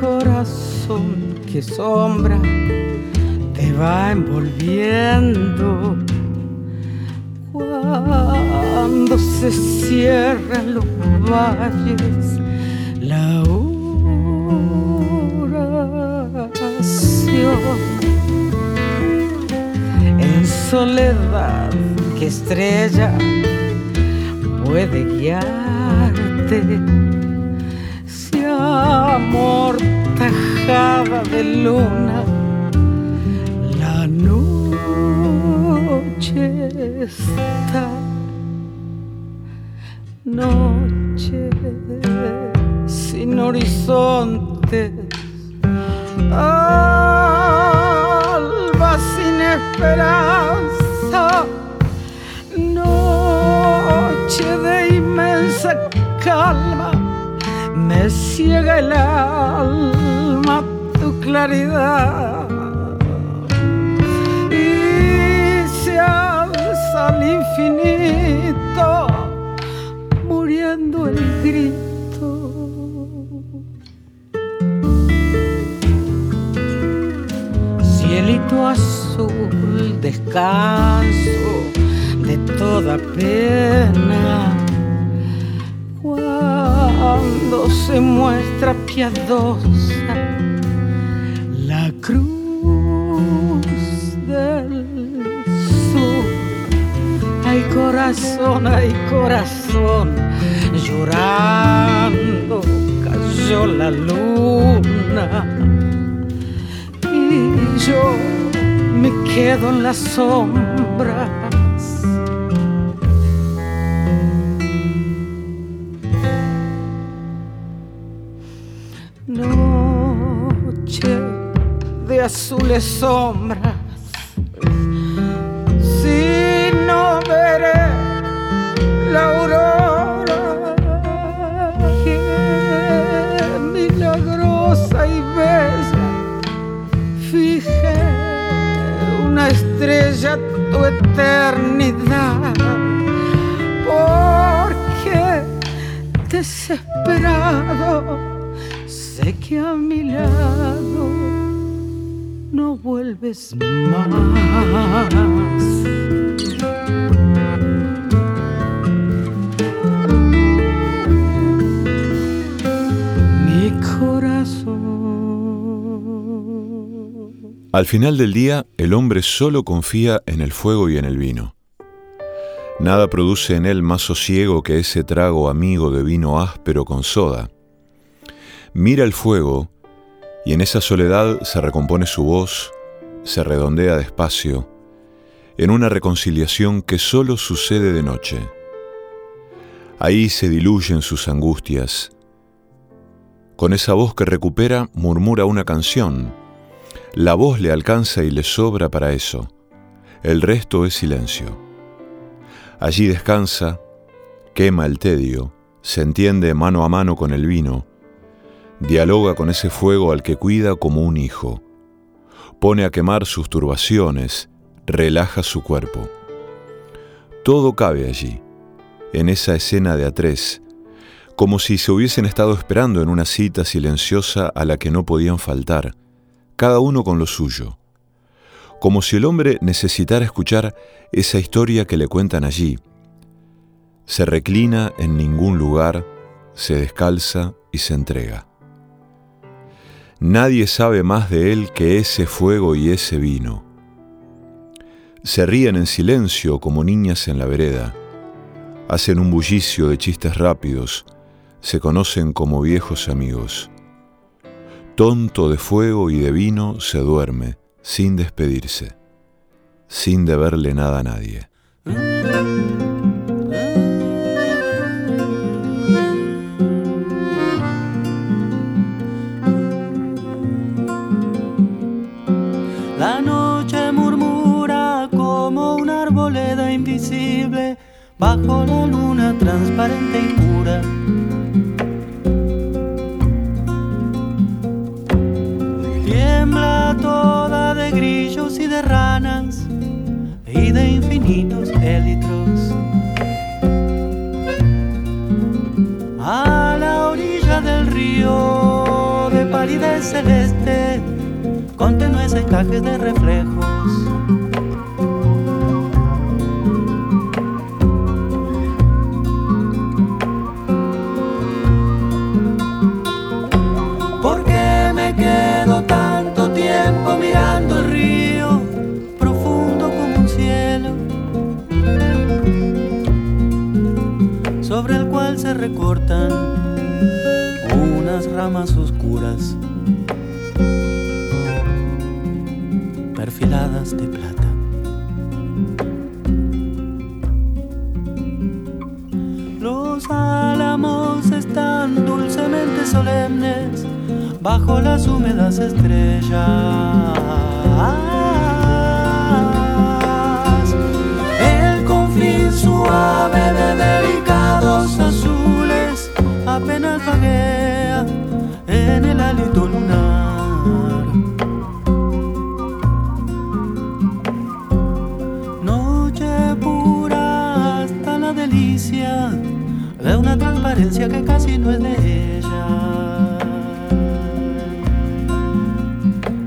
corazón, que sombra te va envolviendo. Cuando se cierran los valles, la oración en soledad que estrella puede guiarte amor tajada de luna. La noche está noche sin horizontes. Alba sin esperanza. Noche de inmensa calma me ciega el alma tu claridad. Y se alza al infinito muriendo el grito. Cielito azul descanso de toda pena cuando se muestra piadosa la cruz del sur. Ay corazón, ay corazón, llorando cayó la luna y yo me quedo en las sombras. Azules sombras, si no veré la aurora que milagrosa y bella. Fije una estrella tu eternidad. Porque desesperado sé que a mi lado no vuelves más mi corazón Al final del día, el hombre solo confía en el fuego y en el vino. Nada produce en él más sosiego que ese trago amigo de vino áspero con soda. Mira el fuego y en esa soledad se recompone su voz, se redondea despacio, en una reconciliación que solo sucede de noche. Ahí se diluyen sus angustias. Con esa voz que recupera, murmura una canción. La voz le alcanza y le sobra para eso. El resto es silencio. Allí descansa, quema el tedio, se entiende mano a mano con el vino, dialoga con ese fuego al que cuida como un hijo, pone a quemar sus turbaciones, relaja su cuerpo. Todo cabe allí, en esa escena de a como si se hubiesen estado esperando en una cita silenciosa a la que no podían faltar, cada uno con lo suyo, como si el hombre necesitara escuchar esa historia que le cuentan allí. Se reclina en ningún lugar, se descalza y se entrega. Nadie sabe más de él que ese fuego y ese vino. Se ríen en silencio como niñas en la vereda. Hacen un bullicio de chistes rápidos. Se conocen como viejos amigos. Tonto de fuego y de vino se duerme, sin despedirse, sin deberle nada a nadie. Bajo la luna transparente y pura. Tiembla toda de grillos y de ranas y de infinitos élitros. A la orilla del río de palidez celeste con tenues encajes de reflejos. Oscuras? de plata. Los álamos están dulcemente solemnes bajo las húmedas estrellas. De una transparencia que casi no es de ella.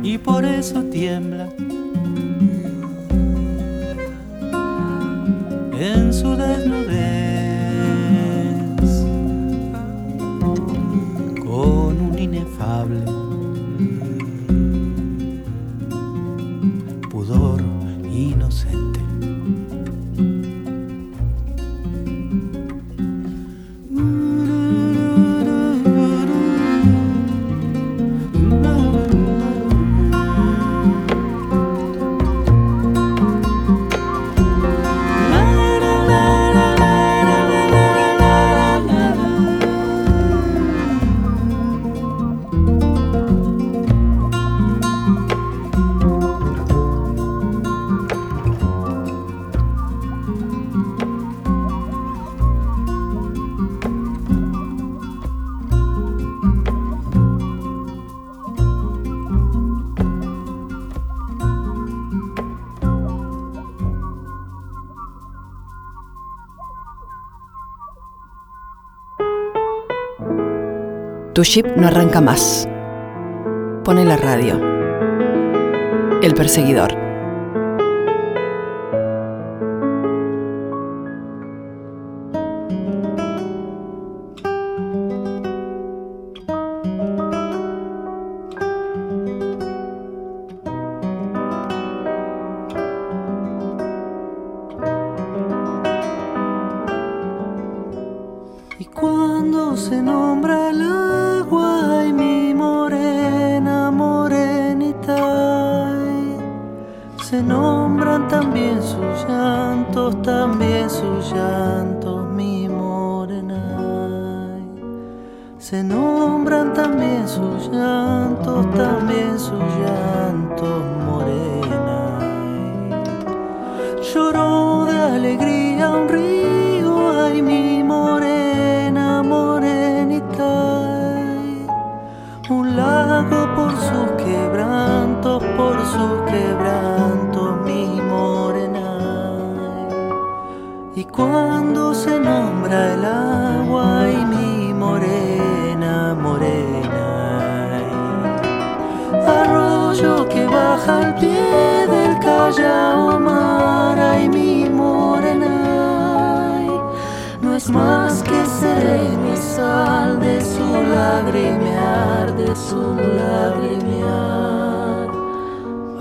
Y por eso tiembla Tu ship no arranca más. Pone la radio. El perseguidor. quebranto mi morena. Y cuando se nombra el agua y mi morena, morena. Arroyo que baja al pie del Callao Mara y mi morena. No es más que serenizal de su lagrimear, de su lagrimear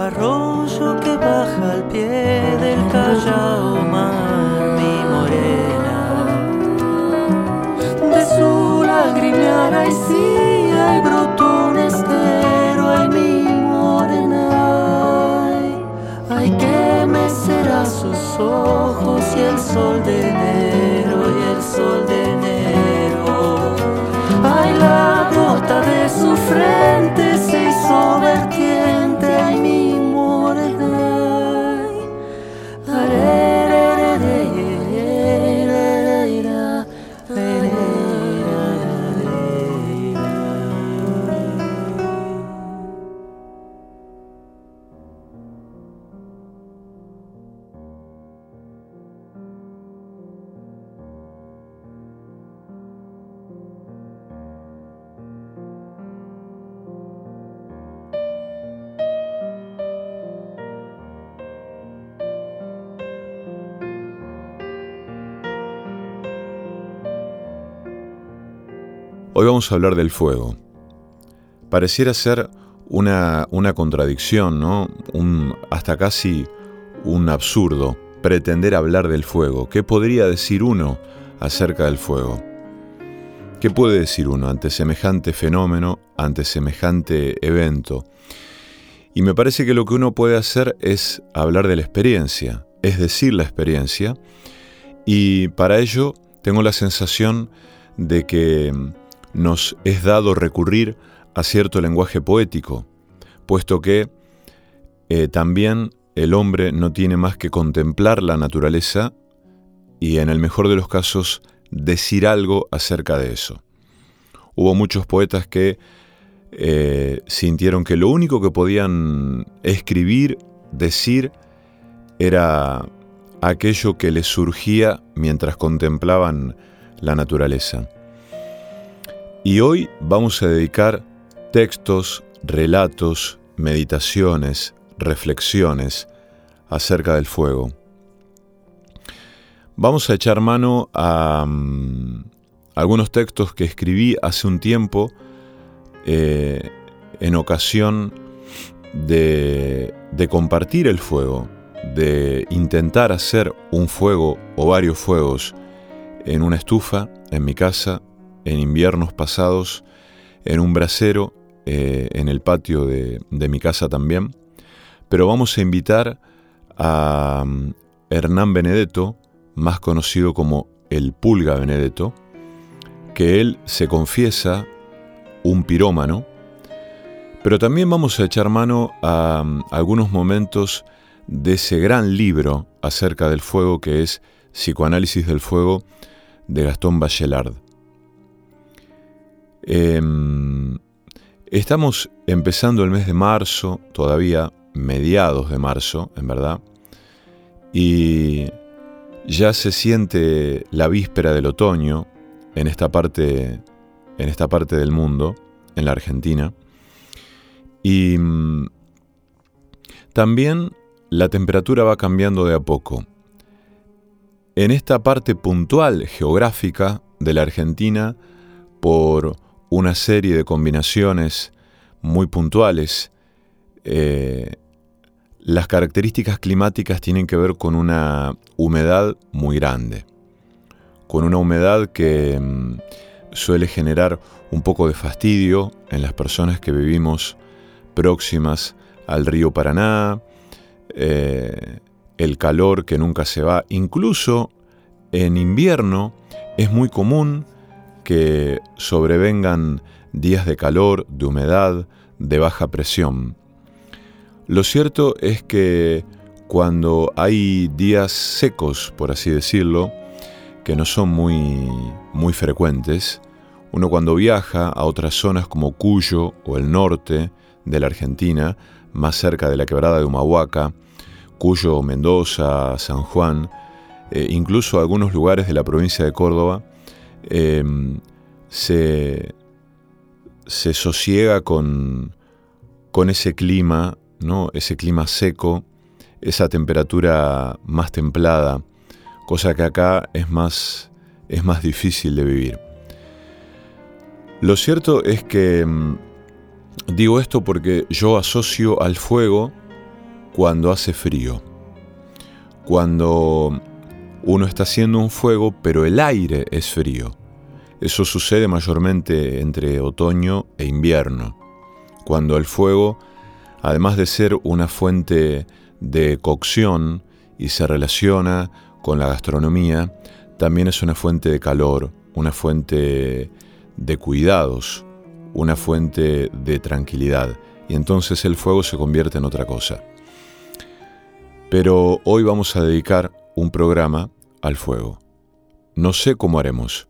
arroyo que baja al pie del Callao Mar, mi morena. De su lagrimear hay sí, hay brotó un estero, mi morena. Ay, ay que mecerá sus ojos y el sol de enero y el sol de Hoy vamos a hablar del fuego. Pareciera ser una, una contradicción, ¿no? Un, hasta casi un absurdo pretender hablar del fuego. ¿Qué podría decir uno acerca del fuego? ¿Qué puede decir uno ante semejante fenómeno, ante semejante evento? Y me parece que lo que uno puede hacer es hablar de la experiencia, es decir, la experiencia, y para ello tengo la sensación de que nos es dado recurrir a cierto lenguaje poético, puesto que eh, también el hombre no tiene más que contemplar la naturaleza y en el mejor de los casos decir algo acerca de eso. Hubo muchos poetas que eh, sintieron que lo único que podían escribir, decir, era aquello que les surgía mientras contemplaban la naturaleza. Y hoy vamos a dedicar textos, relatos, meditaciones, reflexiones acerca del fuego. Vamos a echar mano a mm, algunos textos que escribí hace un tiempo eh, en ocasión de, de compartir el fuego, de intentar hacer un fuego o varios fuegos en una estufa, en mi casa, en inviernos pasados, en un brasero, eh, en el patio de, mi casa también. Pero vamos a invitar a mm, Hernán Benedetto, más conocido como el Pulga Benedetto, que él se confiesa un pirómano, pero también vamos a echar mano a, mm, algunos momentos de ese gran libro acerca del fuego que es Psicoanálisis del Fuego de Gastón Bachelard. Em, estamos empezando el mes de marzo, todavía mediados de marzo, en verdad, y ya se siente la víspera del otoño en esta parte, en esta parte del mundo, en la Argentina. Y mm, también la temperatura va cambiando de a poco. En esta parte puntual geográfica de la Argentina, por una serie de combinaciones muy puntuales, eh, las características climáticas tienen que ver con una humedad muy grande, con una humedad que mm, suele generar un poco de fastidio en las personas que vivimos próximas al río Paraná, eh, el calor que nunca se va, incluso en invierno es muy común que sobrevengan días de calor, de humedad, de baja presión. Lo cierto es que cuando hay días secos, por así decirlo, que no son muy, muy frecuentes, uno cuando viaja a otras zonas como Cuyo o el norte de la Argentina, más cerca de la quebrada de Humahuaca, Cuyo, Mendoza, San Juan, eh, incluso algunos lugares de la provincia de Córdoba, eh, se, se sosiega con, con ese clima ¿no? ese clima seco, esa temperatura más templada, cosa que acá es más, es más difícil de vivir. Lo cierto es que mm, digo esto porque yo asocio al fuego cuando hace frío, cuando uno está haciendo un fuego pero el aire es frío. Eso sucede mayormente entre otoño e invierno, cuando el fuego además de ser una fuente de cocción y se relaciona con la gastronomía, también es una fuente de calor, una fuente de cuidados, una fuente de tranquilidad. Y entonces el fuego se convierte en otra cosa. Pero hoy vamos a dedicar un programa al fuego. No sé cómo haremos,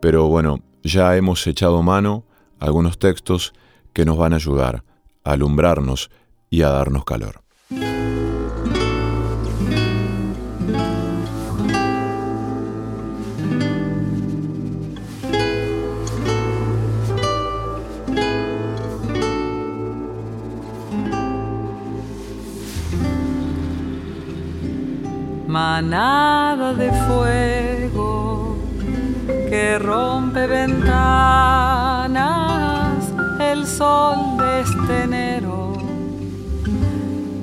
pero bueno, ya hemos echado mano a algunos textos que nos van a ayudar alumbrarnos y a darnos calor. Manada de fuego que rompe ventanas el sol de este enero.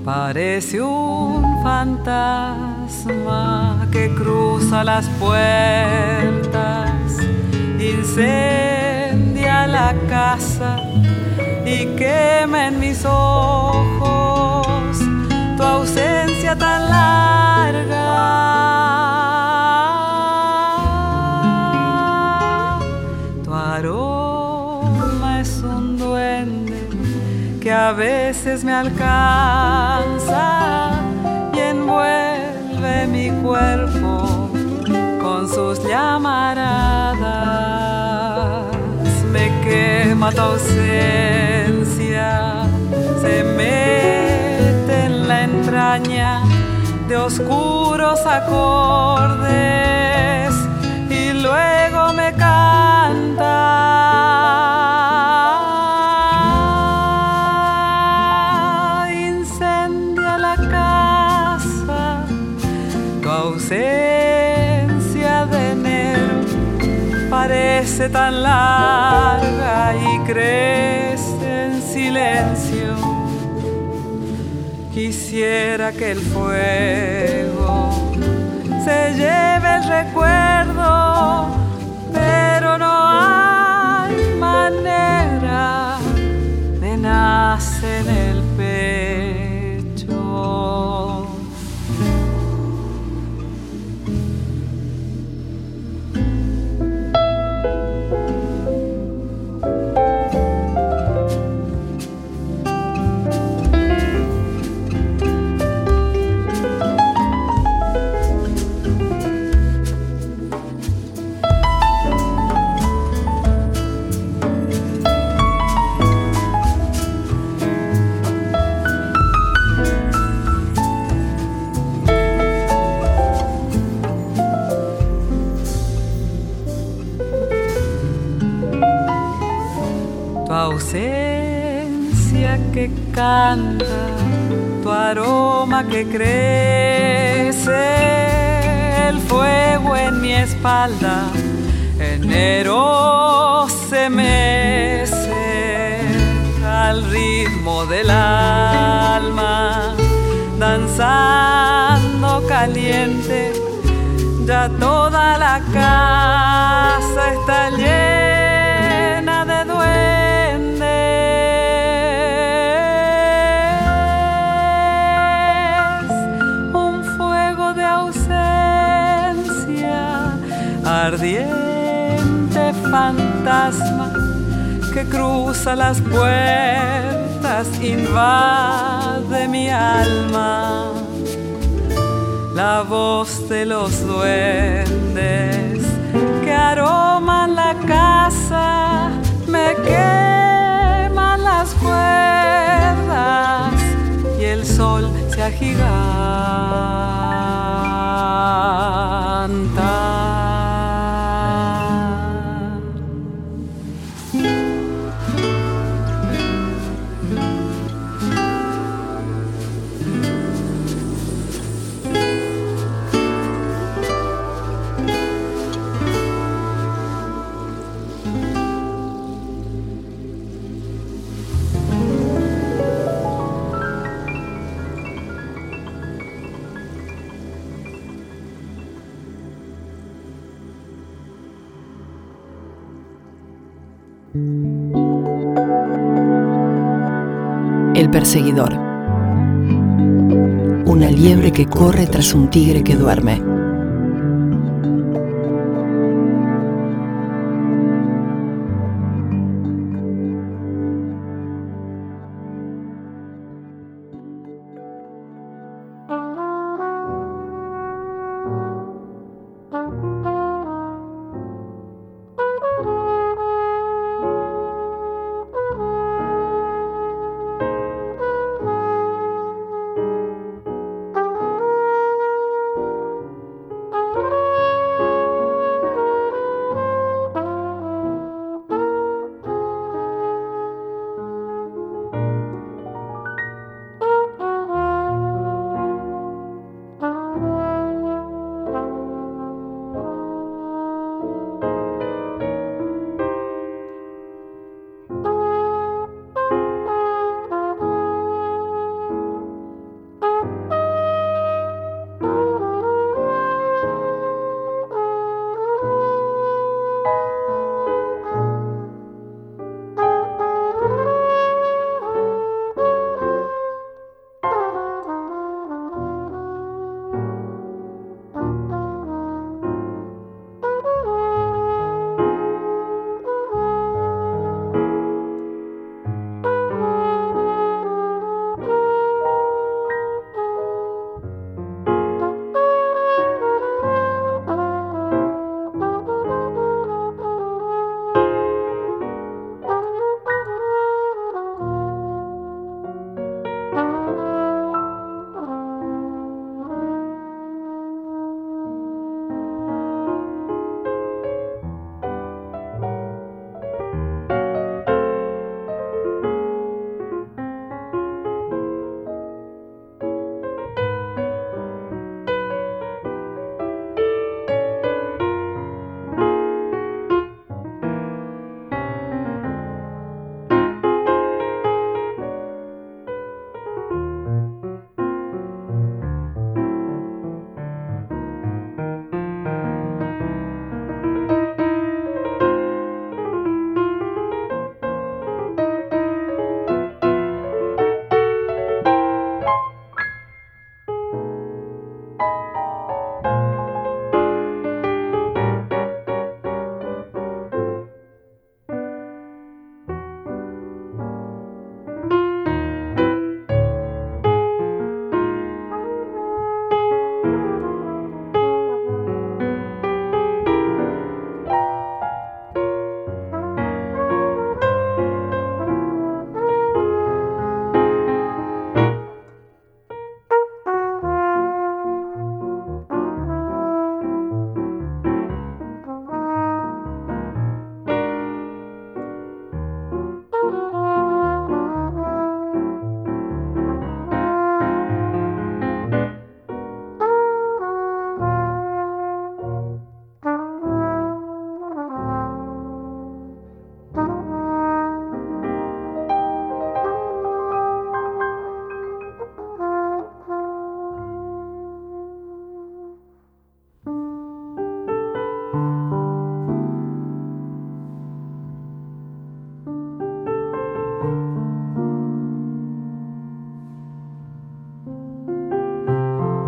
Parece un fantasma que cruza las puertas, incendia la casa y quema en mis ojos ausencia tan larga. a veces me alcanza y envuelve mi cuerpo con sus llamaradas. Me quema tu ausencia, se mete la entraña de oscuros acordes y luego me canta. parece tan larga y crece en silencio. Quisiera que el fuego se lleve el recuerdo, pero no hay manera de nacer tu aroma que crece, el fuego en mi espalda, enero se mece al ritmo del alma, danzando caliente, ya toda la casa está llena fantasma que cruza las puertas, invade mi alma. La voz de los duendes que aroman la casa me queman las cuerdas y el sol se agiganta. Perseguidor. Una liebre que corre tras un tigre que duerme.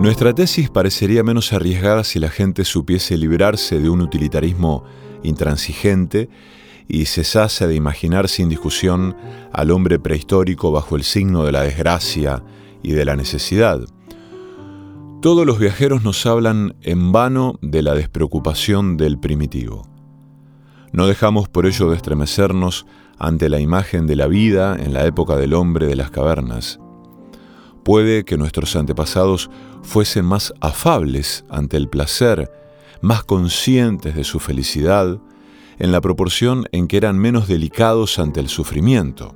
Nuestra tesis parecería menos arriesgada si la gente supiese librarse de un utilitarismo intransigente y cesase de imaginar sin discusión al hombre prehistórico bajo el signo de la desgracia y de la necesidad. Todos los viajeros nos hablan en vano de la despreocupación del primitivo. No dejamos por ello de estremecernos ante la imagen de la vida en la época del hombre de las cavernas. Puede que nuestros antepasados fuesen más afables ante el placer, más conscientes de su felicidad, en la proporción en que eran menos delicados ante el sufrimiento.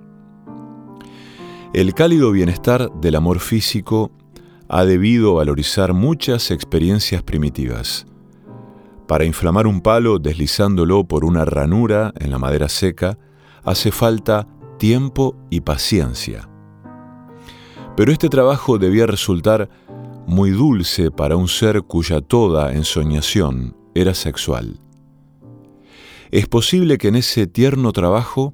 El cálido bienestar del amor físico ha debido valorizar muchas experiencias primitivas. Para inflamar un palo deslizándolo por una ranura en la madera seca, hace falta tiempo y paciencia. Pero este trabajo debía resultar muy dulce para un ser cuya toda ensoñación era sexual. Es posible que en ese tierno trabajo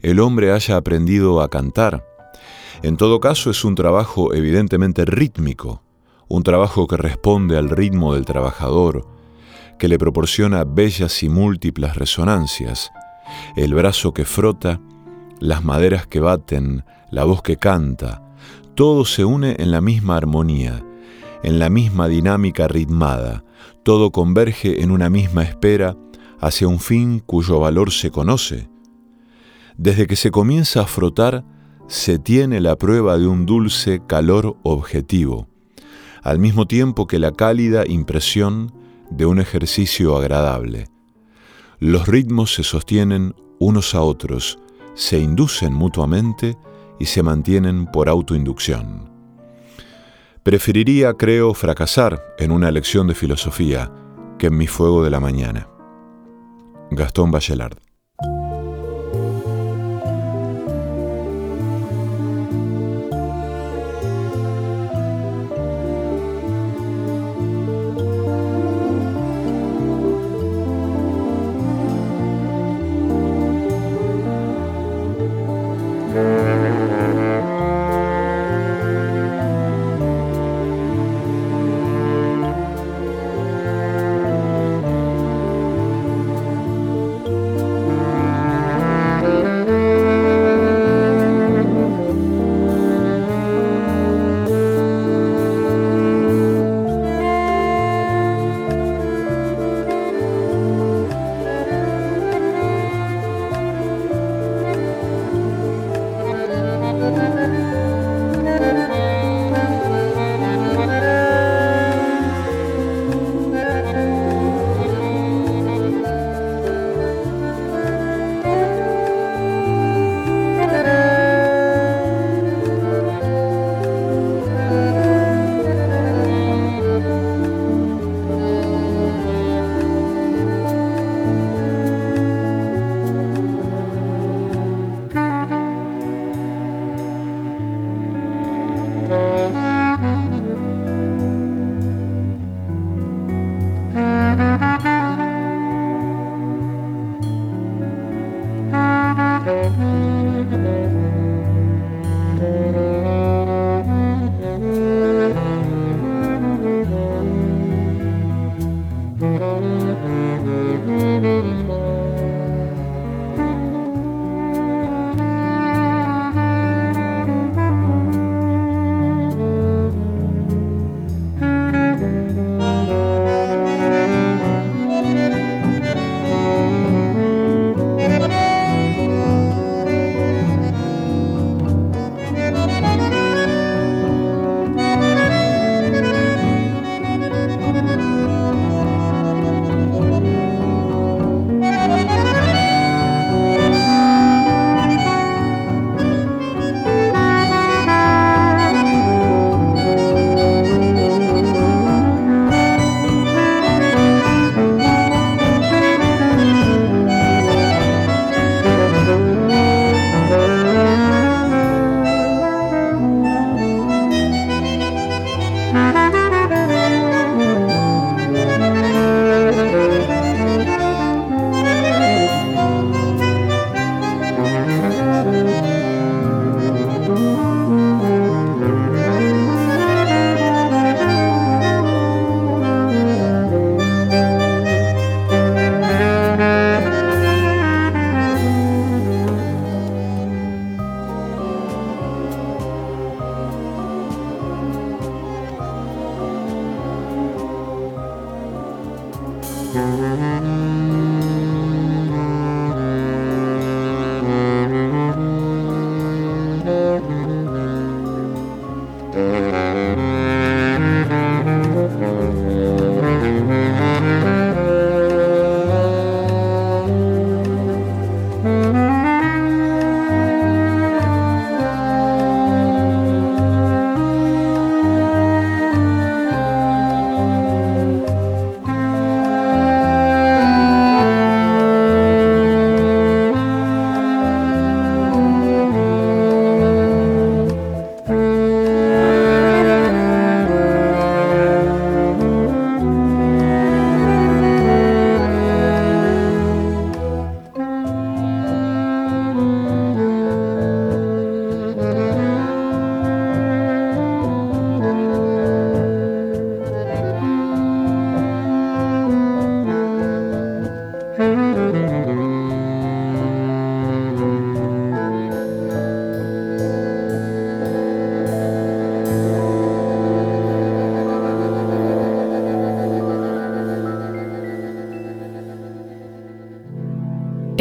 el hombre haya aprendido a cantar. En todo caso es un trabajo evidentemente rítmico, un trabajo que responde al ritmo del trabajador, que le proporciona bellas y múltiples resonancias, el brazo que frota, las maderas que baten, la voz que canta, todo se une en la misma armonía, en la misma dinámica ritmada, todo converge en una misma espera hacia un fin cuyo valor se conoce. Desde que se comienza a frotar, se tiene la prueba de un dulce calor objetivo, al mismo tiempo que la cálida impresión de un ejercicio agradable. Los ritmos se sostienen unos a otros, se inducen mutuamente y se mantienen por autoinducción. Preferiría, creo, fracasar en una lección de filosofía que en mi fuego de la mañana. Gastón Bachelard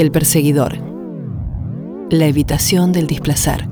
El perseguidor. La evitación del displacer.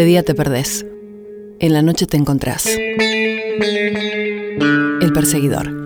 De día te perdés. En la noche te encontrás. El perseguidor.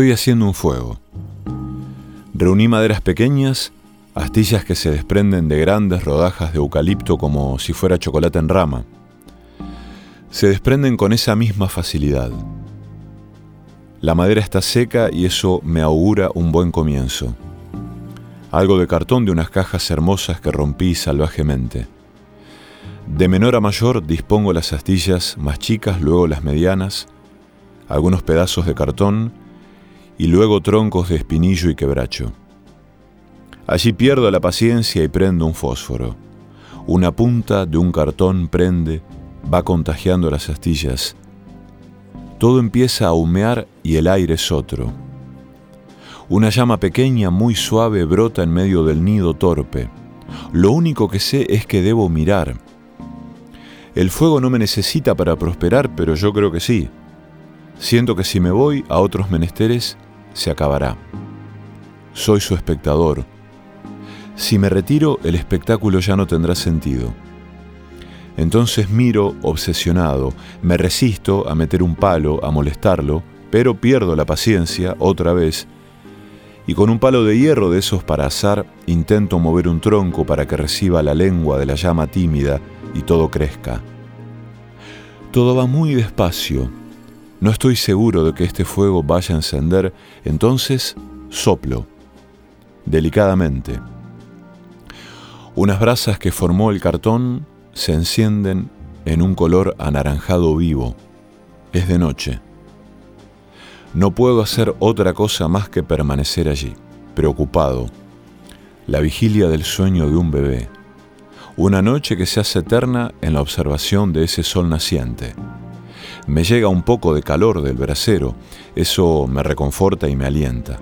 Estoy haciendo un fuego. Reuní maderas pequeñas, astillas que se desprenden de grandes rodajas de eucalipto como si fuera chocolate en rama. Se desprenden con esa misma facilidad. La madera está seca y eso me augura un buen comienzo. Algo de cartón de unas cajas hermosas que rompí salvajemente. De menor a mayor dispongo las astillas más chicas, luego las medianas, algunos pedazos de cartón y luego troncos de espinillo y quebracho. Allí pierdo la paciencia y prendo un fósforo. Una punta de un cartón prende, va contagiando las astillas. Todo empieza a humear y el aire es otro. Una llama pequeña, muy suave, brota en medio del nido torpe. Lo único que sé es que debo mirar. El fuego no me necesita para prosperar, pero yo creo que sí. Siento que si me voy a otros menesteres, se acabará. Soy su espectador. Si me retiro, el espectáculo ya no tendrá sentido. Entonces miro obsesionado, me resisto a meter un palo, a molestarlo, pero pierdo la paciencia otra vez y con un palo de hierro de esos para azar intento mover un tronco para que reciba la lengua de la llama tímida y todo crezca. Todo va muy despacio, no estoy seguro de que este fuego vaya a encender, entonces soplo, delicadamente. Unas brasas que formó el cartón se encienden en un color anaranjado vivo. Es de noche. No puedo hacer otra cosa más que permanecer allí, preocupado. La vigilia del sueño de un bebé. Una noche que se hace eterna en la observación de ese sol naciente. Me llega un poco de calor del brasero, eso me reconforta y me alienta.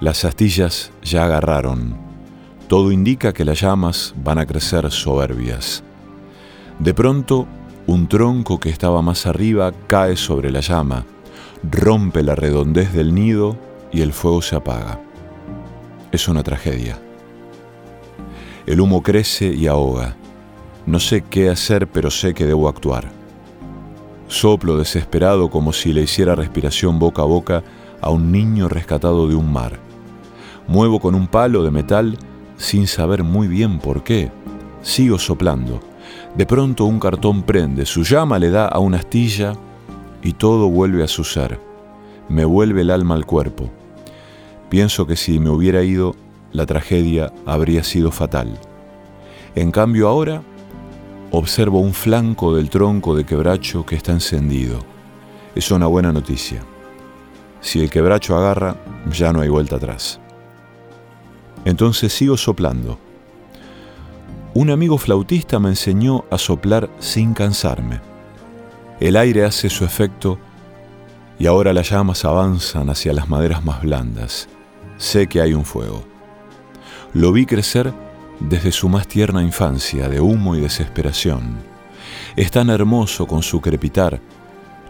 Las astillas ya agarraron. Todo indica que las llamas van a crecer soberbias. De pronto, un tronco que estaba más arriba cae sobre la llama, rompe la redondez del nido y el fuego se apaga. Es una tragedia. El humo crece y ahoga. No sé qué hacer, pero sé que debo actuar. Soplo desesperado como si le hiciera respiración boca a boca a un niño rescatado de un mar. Muevo con un palo de metal sin saber muy bien por qué. Sigo soplando. De pronto un cartón prende, su llama le da a una astilla y todo vuelve a su ser. Me vuelve el alma al cuerpo. Pienso que si me hubiera ido, la tragedia habría sido fatal. En cambio ahora observo un flanco del tronco de quebracho que está encendido. Es una buena noticia. Si el quebracho agarra, ya no hay vuelta atrás. Entonces sigo soplando. Un amigo flautista me enseñó a soplar sin cansarme. El aire hace su efecto y ahora las llamas avanzan hacia las maderas más blandas. Sé que hay un fuego. Lo vi crecer desde su más tierna infancia de humo y desesperación. Es tan hermoso con su crepitar.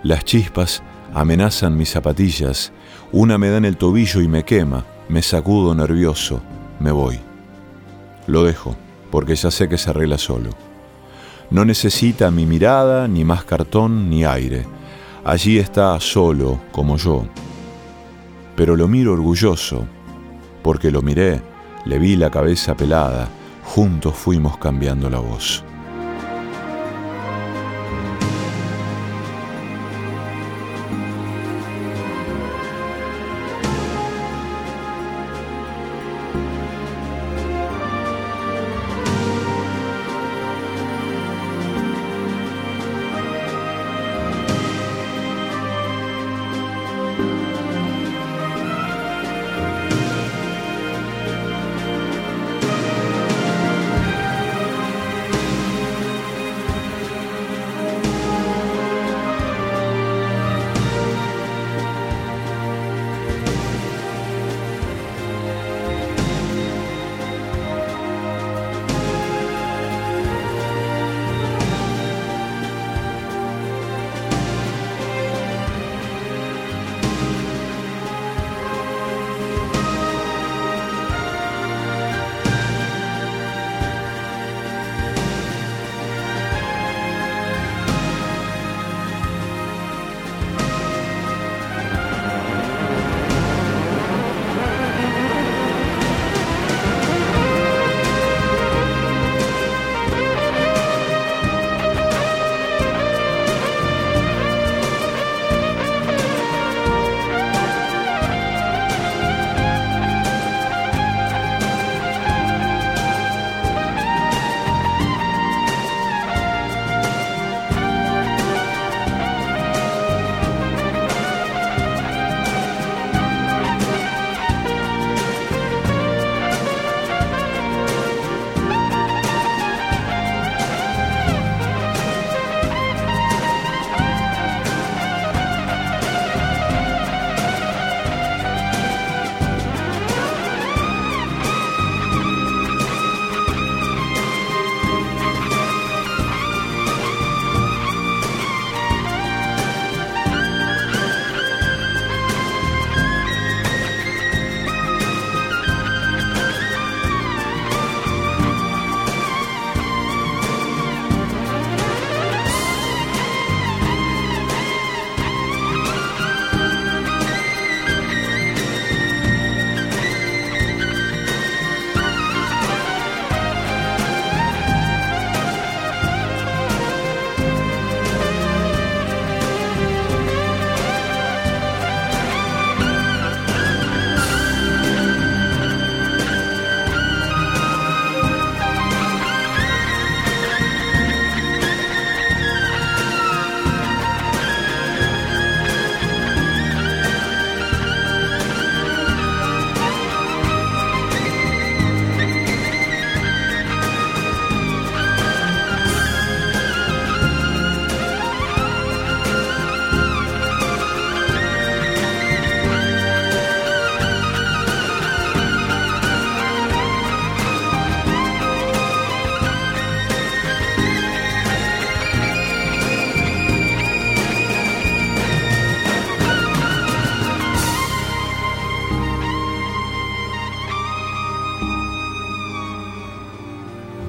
Las chispas amenazan mis zapatillas, una me da en el tobillo y me quema, me sacudo nervioso, me voy. Lo dejo, porque ya sé que se arregla solo. No necesita mi mirada, ni más cartón, ni aire. Allí está solo, como yo. Pero lo miro orgulloso, porque lo miré, le vi la cabeza pelada, juntos fuimos cambiando la voz.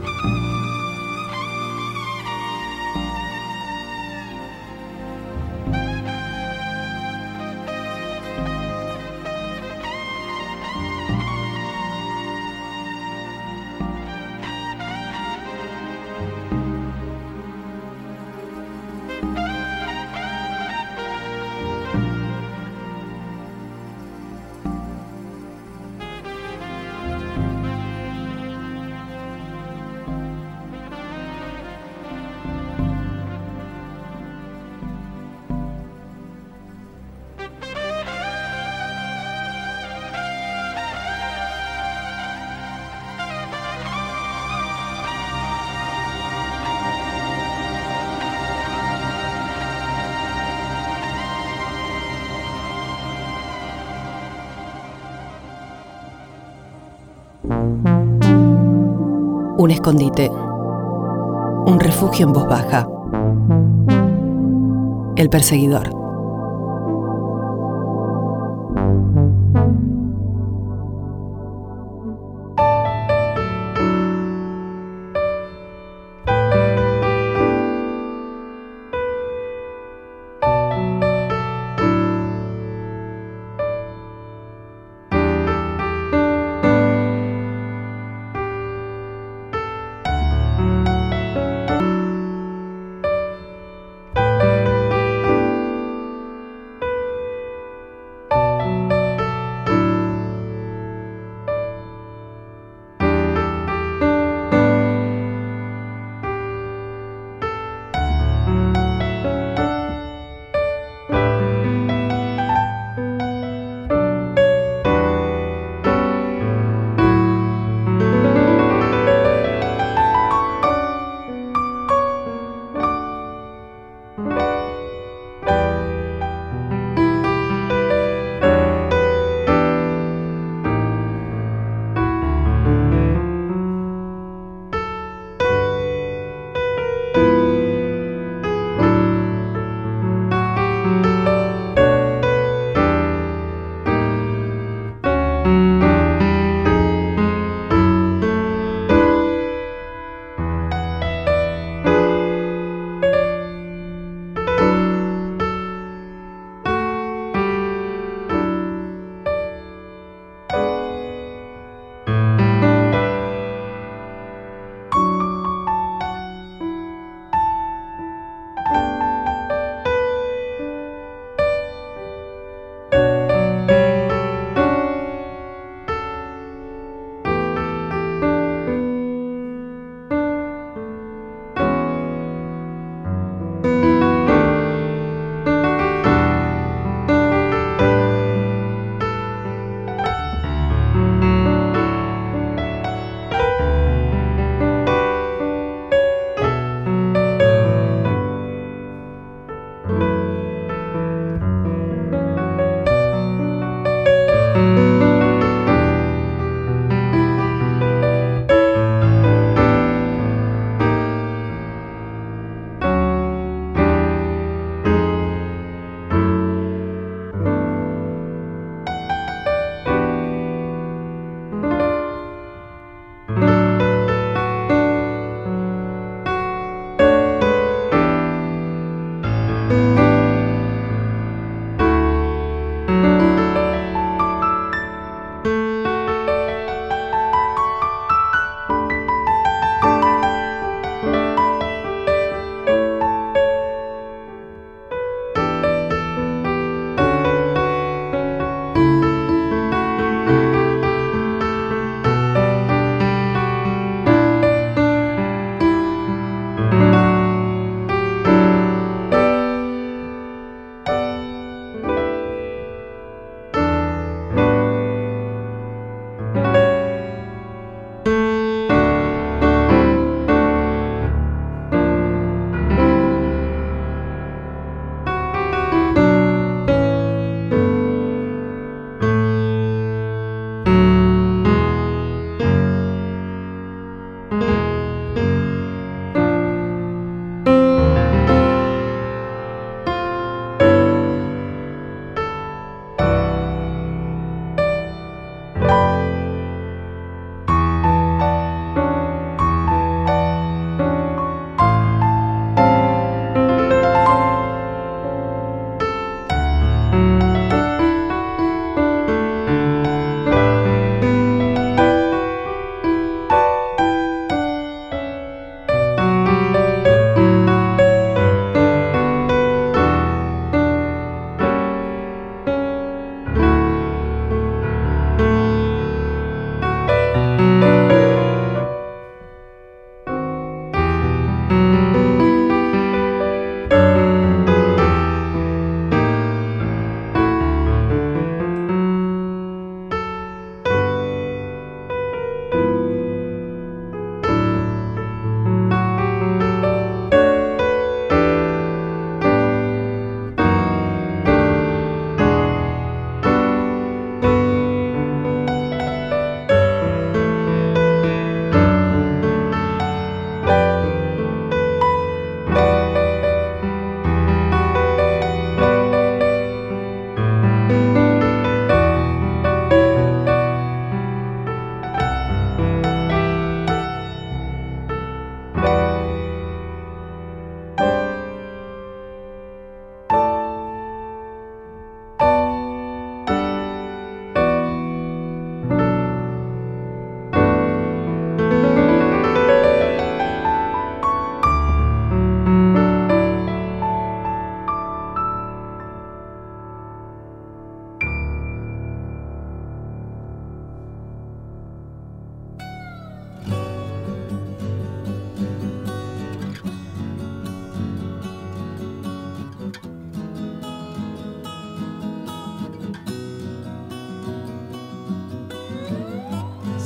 you Un escondite. Un refugio en voz baja. El perseguidor.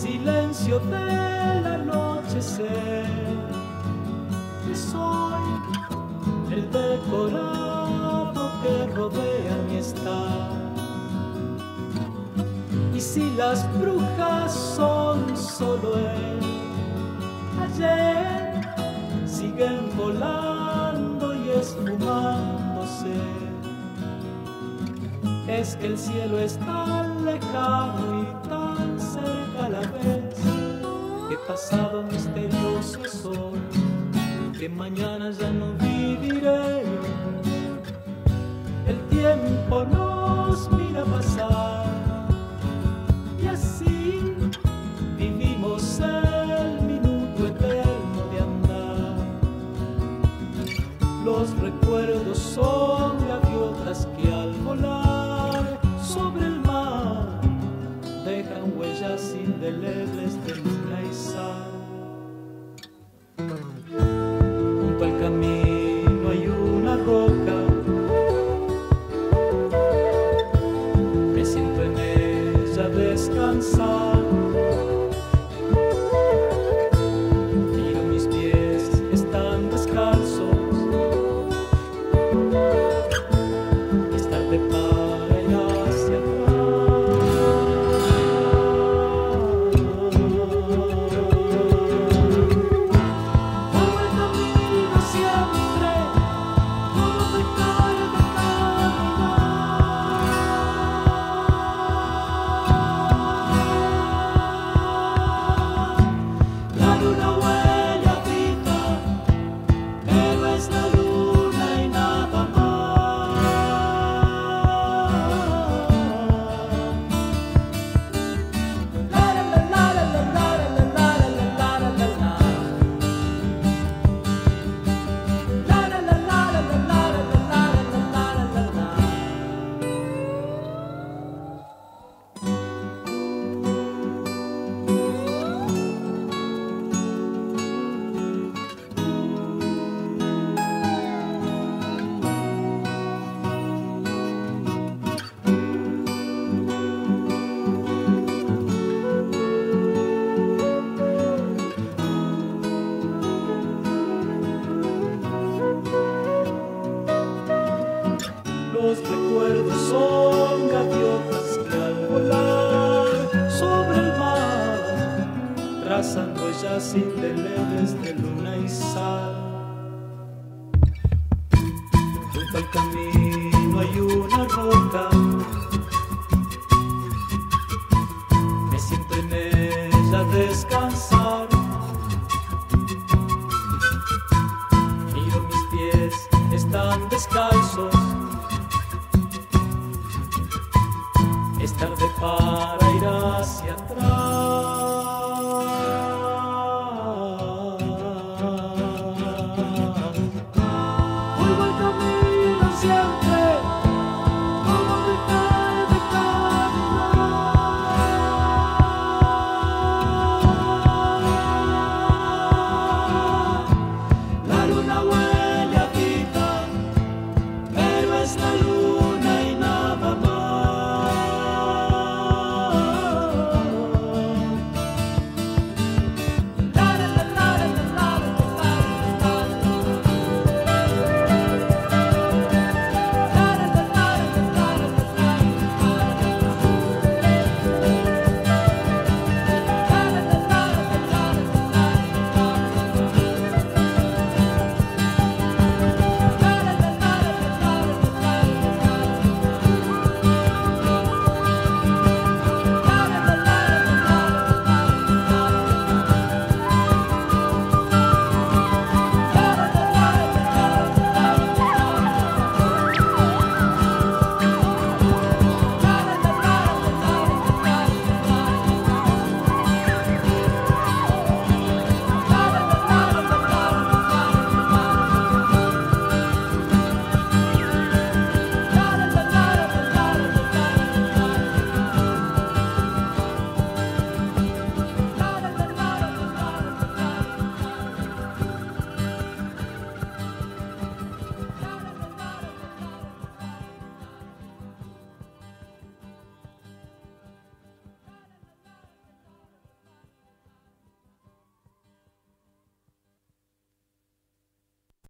Silencio del anochecer. Soy el decorado que rodea mi estar. Y si las brujas son solo él, ayer siguen volando y esfumándose. Es que el cielo es tan lejano y pasado misterioso soy, que mañana ya no viviré. El tiempo nos mira pasar y así vivimos el minuto eterno de andar. Los recuerdos son gaviotas que al volar sobre el mar dejan huellas indelebles